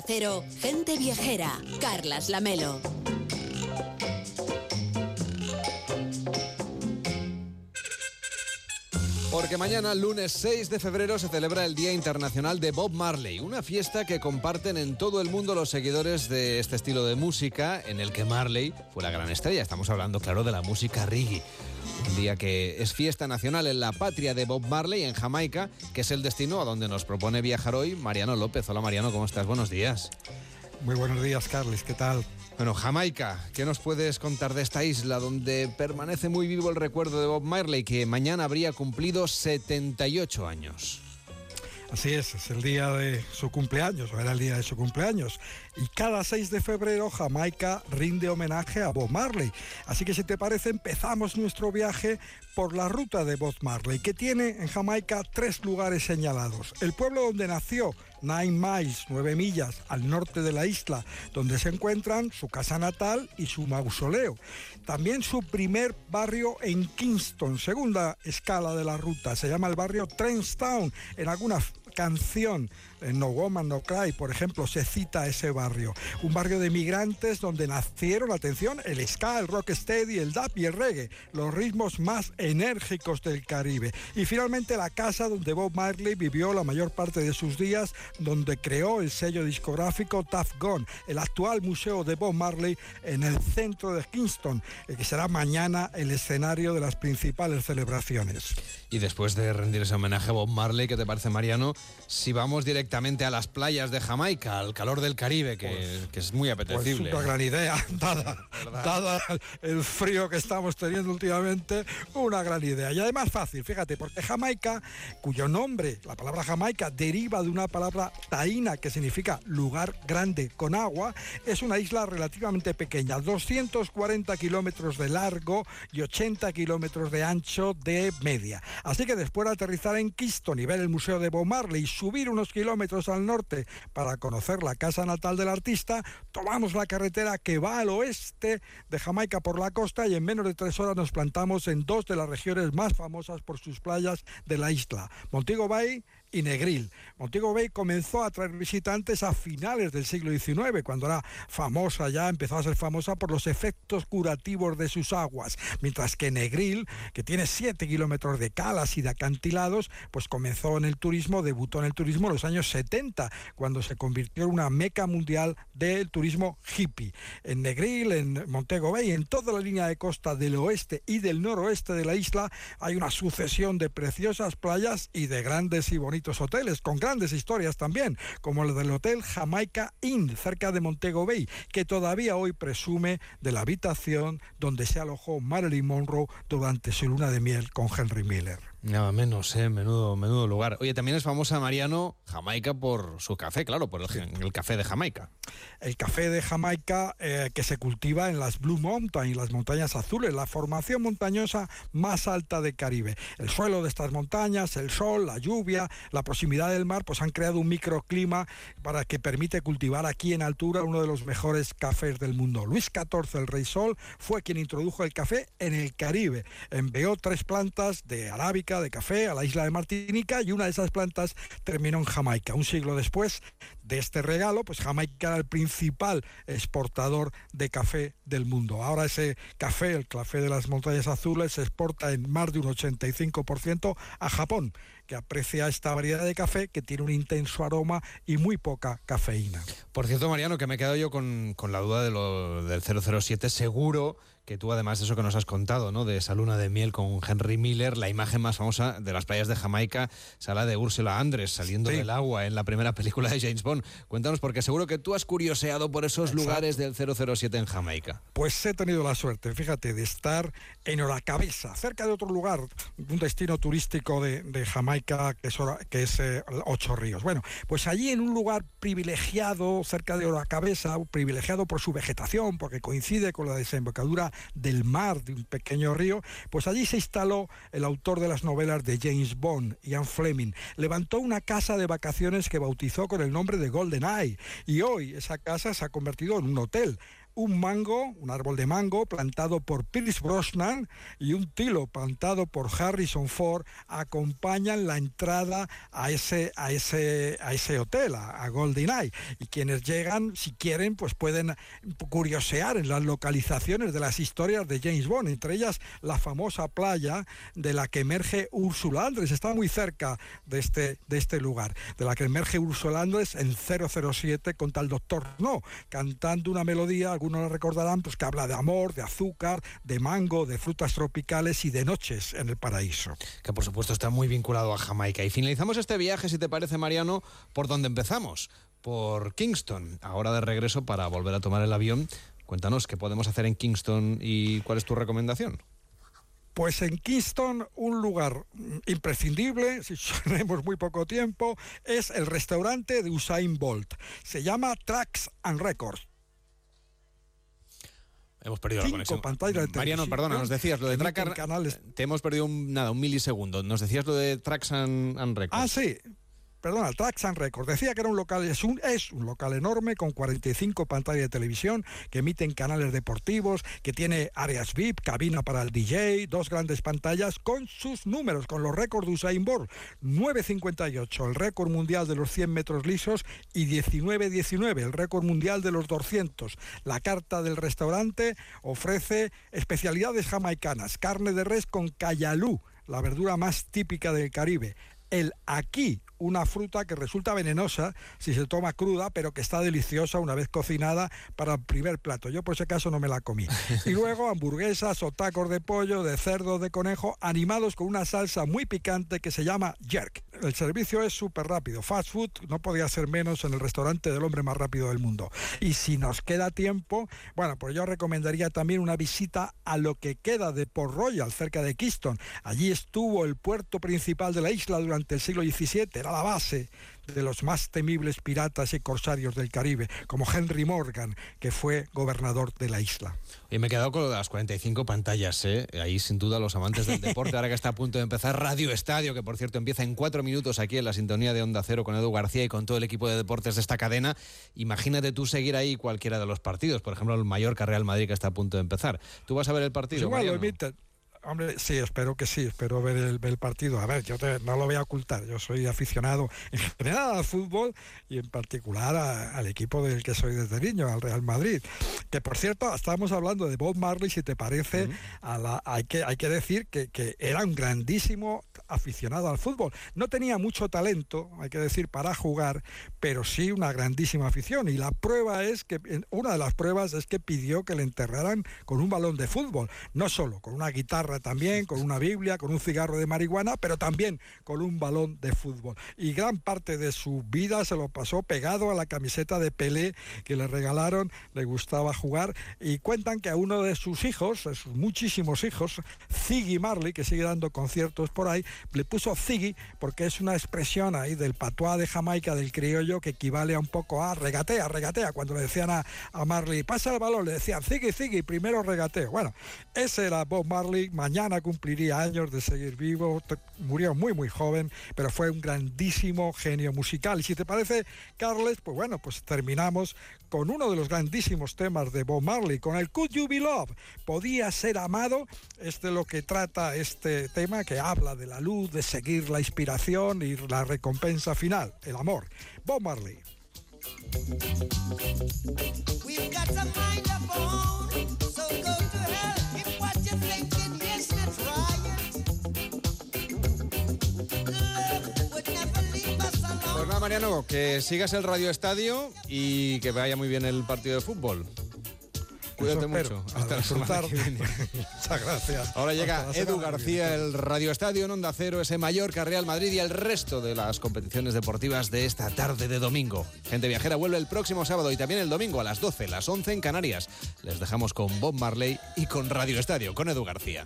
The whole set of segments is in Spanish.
Cero, Gente Viajera, Carlas Lamelo. Porque mañana, lunes 6 de febrero, se celebra el Día Internacional de Bob Marley, una fiesta que comparten en todo el mundo los seguidores de este estilo de música, en el que Marley fue la gran estrella. Estamos hablando, claro, de la música reggae. Un día que es fiesta nacional en la patria de Bob Marley, en Jamaica, que es el destino a donde nos propone viajar hoy Mariano López. Hola Mariano, ¿cómo estás? Buenos días. Muy buenos días, Carles, ¿qué tal? Bueno, Jamaica, ¿qué nos puedes contar de esta isla donde permanece muy vivo el recuerdo de Bob Marley, que mañana habría cumplido 78 años? Así es, es el día de su cumpleaños, o era el día de su cumpleaños. Y cada 6 de febrero Jamaica rinde homenaje a Bob Marley. Así que si te parece, empezamos nuestro viaje por la ruta de Bob Marley, que tiene en Jamaica tres lugares señalados. El pueblo donde nació, Nine Miles, nueve millas al norte de la isla, donde se encuentran su casa natal y su mausoleo. También su primer barrio en Kingston, segunda escala de la ruta. Se llama el barrio Trenstown. En algunas canción, en No Woman No Cry, por ejemplo, se cita ese barrio. Un barrio de migrantes donde nacieron, atención, el ska, el rocksteady, el dub y el reggae, los ritmos más enérgicos del Caribe. Y finalmente la casa donde Bob Marley vivió la mayor parte de sus días, donde creó el sello discográfico Tough Gone, el actual museo de Bob Marley en el centro de Kingston, que será mañana el escenario de las principales celebraciones. Y después de rendir ese homenaje a Bob Marley, ¿qué te parece, Mariano? Si vamos directamente a las playas de Jamaica, al calor del Caribe, que, pues, que es muy apetecible. Pues una gran idea, dada, dada, el frío que estamos teniendo últimamente, una gran idea. Y además fácil, fíjate, porque Jamaica, cuyo nombre, la palabra Jamaica, deriva de una palabra taína, que significa lugar grande con agua, es una isla relativamente pequeña, 240 kilómetros de largo y 80 kilómetros de ancho de media. Así que después de aterrizar en Kingston y ver el Museo de Bob Marley y subir unos kilómetros al norte para conocer la casa natal del artista, tomamos la carretera que va al oeste de Jamaica por la costa y en menos de tres horas nos plantamos en dos de las regiones más famosas por sus playas de la isla, Montego Bay y Negril. Montego Bay comenzó a traer visitantes a finales del siglo XIX, cuando era famosa ya, empezó a ser famosa por los efectos curativos de sus aguas, mientras que Negril, que tiene 7 kilómetros de calas y de acantilados, pues comenzó en el turismo, debutó en el turismo en los años 70, cuando se convirtió en una meca mundial del turismo hippie. En Negril, en Montego Bay, en toda la línea de costa del oeste y del noroeste de la isla, hay una sucesión de preciosas playas y de grandes y hoteles con grandes historias también, como el del Hotel Jamaica Inn, cerca de Montego Bay, que todavía hoy presume de la habitación donde se alojó Marilyn Monroe durante su luna de miel con Henry Miller. Nada menos, ¿eh? menudo, menudo lugar. Oye, también es famosa Mariano Jamaica por su café, claro, por el, café de Jamaica. El café de Jamaica eh, que se cultiva en las Blue Mountains, las montañas azules, la formación montañosa más alta del Caribe. El suelo de estas montañas, el sol, la lluvia, la proximidad del mar, pues han creado un microclima para que permite cultivar aquí en altura uno de los mejores cafés del mundo. Luis XIV, el rey sol, fue quien introdujo el café en el Caribe. Envió tres plantas de arábica de café a la isla de Martinica y una de esas plantas terminó en Jamaica. Un siglo después de este regalo, pues Jamaica era el principal exportador de café del mundo. Ahora ese café, el café de las montañas azules, se exporta en más de un 85% a Japón, que aprecia esta variedad de café que tiene un intenso aroma y muy poca cafeína. Por cierto, Mariano, que me he quedado yo con, la duda de lo, del 007, seguro que tú además de eso que nos has contado, ¿no? De esa luna de miel con Henry Miller, la imagen más famosa de las playas de Jamaica sala de Úrsula Andrés saliendo del agua en la primera película de James Bond. Cuéntanos, porque seguro que tú has curioseado por esos lugares del 007 en Jamaica. Pues he tenido la suerte, fíjate, de estar en Oracabeza, cerca de otro lugar, un destino turístico de, Jamaica que es, que es eh, Ocho Ríos. Bueno, pues allí en un lugar privilegiado, cerca de Oracabeza, privilegiado por su vegetación, porque coincide con la desembocadura del mar de un pequeño río, pues allí se instaló el autor de las novelas de James Bond, Ian Fleming. Levantó una casa de vacaciones que bautizó con el nombre de Golden Eye y hoy esa casa se ha convertido en un hotel un mango, un árbol de mango plantado por Pierce Brosnan y un tilo plantado por Harrison Ford acompañan la entrada a ese, a ese, a ese hotel, a, Golden Eye. Y quienes llegan, si quieren, pues pueden curiosear en las localizaciones de las historias de James Bond, entre ellas la famosa playa de la que emerge Ursula Andrés, está muy cerca de este, de este lugar, de la que emerge Ursula Andrés en 007 con tal doctor No, cantando una melodía, algunos la recordarán, pues que habla de amor, de azúcar, de mango, de frutas tropicales y de noches en el paraíso. Que por supuesto está muy vinculado a Jamaica. Y finalizamos este viaje, si te parece, Mariano, por donde empezamos, por Kingston. Ahora de regreso para volver a tomar el avión. Cuéntanos qué podemos hacer en Kingston y cuál es tu recomendación. Pues en Kingston, un lugar imprescindible, si tenemos muy poco tiempo, es el restaurante de Usain Bolt. Se llama Tracks and Records. Hemos perdido la conexión. Mariano, perdona, nos decías lo de Track canales. Te hemos perdido un, nada, un milisegundo. Nos decías lo de Tracks and, and Records. Ah, sí perdona, Tracks and Records. Decía que era un local, es un, es un local enorme con 45 pantallas de televisión que emiten canales deportivos, que tiene áreas VIP, cabina para el DJ, dos grandes pantallas con sus números, con los récords de Usain Bolt. 9.58, el récord mundial de los 100 metros lisos y 19.19, el récord mundial de los 200. La carta del restaurante ofrece especialidades jamaicanas, carne de res con cayalú, la verdura más típica del Caribe. El aquí una fruta que resulta venenosa si se toma cruda, pero que está deliciosa una vez cocinada para el primer plato. Yo por ese caso no me la comí. Y luego hamburguesas o tacos de pollo, de cerdo, de conejo, animados con una salsa muy picante que se llama jerk. El servicio es súper rápido. Fast food no podía ser menos en el restaurante del hombre más rápido del mundo. Y si nos queda tiempo, bueno, pues yo recomendaría también una visita a lo que queda de Port Royal, cerca de Kingston. Allí estuvo el puerto principal de la isla durante el siglo XVII. Era la base de los más temibles piratas y corsarios del Caribe, como Henry Morgan, que fue gobernador de la isla. Y me he quedado con las 45 pantallas, ¿eh? ahí sin duda los amantes del deporte, ahora que está a punto de empezar Radio Estadio, que por cierto empieza en cuatro minutos aquí en la sintonía de Onda Cero con Edu García y con todo el equipo de deportes de esta cadena. Imagínate tú seguir ahí cualquiera de los partidos, por ejemplo el Mallorca Real Madrid que está a punto de empezar. ¿Tú vas a ver el partido? Pues Hombre, sí, espero que sí, espero ver el, partido. A ver, yo no lo voy a ocultar, yo soy aficionado en general al fútbol y en particular al equipo del que soy desde niño, al Real Madrid. Que por cierto, estábamos hablando de Bob Marley, si te parece, hay, que, hay que decir que, que era un grandísimo aficionado al fútbol. No tenía mucho talento, hay que decir, para jugar, pero sí una grandísima afición. Y la prueba es que, una de las pruebas es que pidió que le enterraran con un balón de fútbol, no solo con una guitarra también, con una Biblia, con un cigarro de marihuana, pero también con un balón de fútbol. Y gran parte de su vida se lo pasó pegado a la camiseta de Pelé que le regalaron, le gustaba jugar. Y cuentan que a uno de sus hijos, de sus muchísimos hijos, Ziggy Marley, que sigue dando conciertos por ahí, le puso Ziggy porque es una expresión ahí del patuá de Jamaica, del criollo, que equivale a un poco a regatea, regatea. Cuando le decían a, a Marley, pasa el balón, le decían Ziggy, Ziggy, primero regateo. Bueno, ese era Bob Marley mañana cumpliría años de seguir vivo, murió muy muy joven, pero fue un grandísimo genio musical. Y si te parece, Carles, pues bueno, pues terminamos con uno de los grandísimos temas de Bob Marley, con el Could You Be Love, podía ser amado, es de lo que trata este tema que habla de la luz, de seguir la inspiración y la recompensa final, el amor. Bob Marley. Mariano, que sigas el Radio Estadio y que vaya muy bien el partido de fútbol. Cuídate mucho. Hasta la semana que viene. Muchas gracias. Ahora llega Edu García, el Radio Estadio en Onda Cero, ese Mallorca, Real Madrid y el resto de las competiciones deportivas de esta tarde de domingo. Gente viajera vuelve el próximo sábado y también el domingo a las 12, las 11 en Canarias. Les dejamos con Bob Marley y con Radio Estadio, con Edu García.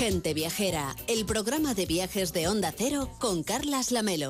Gente Viajera, el programa de viajes de Onda Cero con Carlas Lamelo.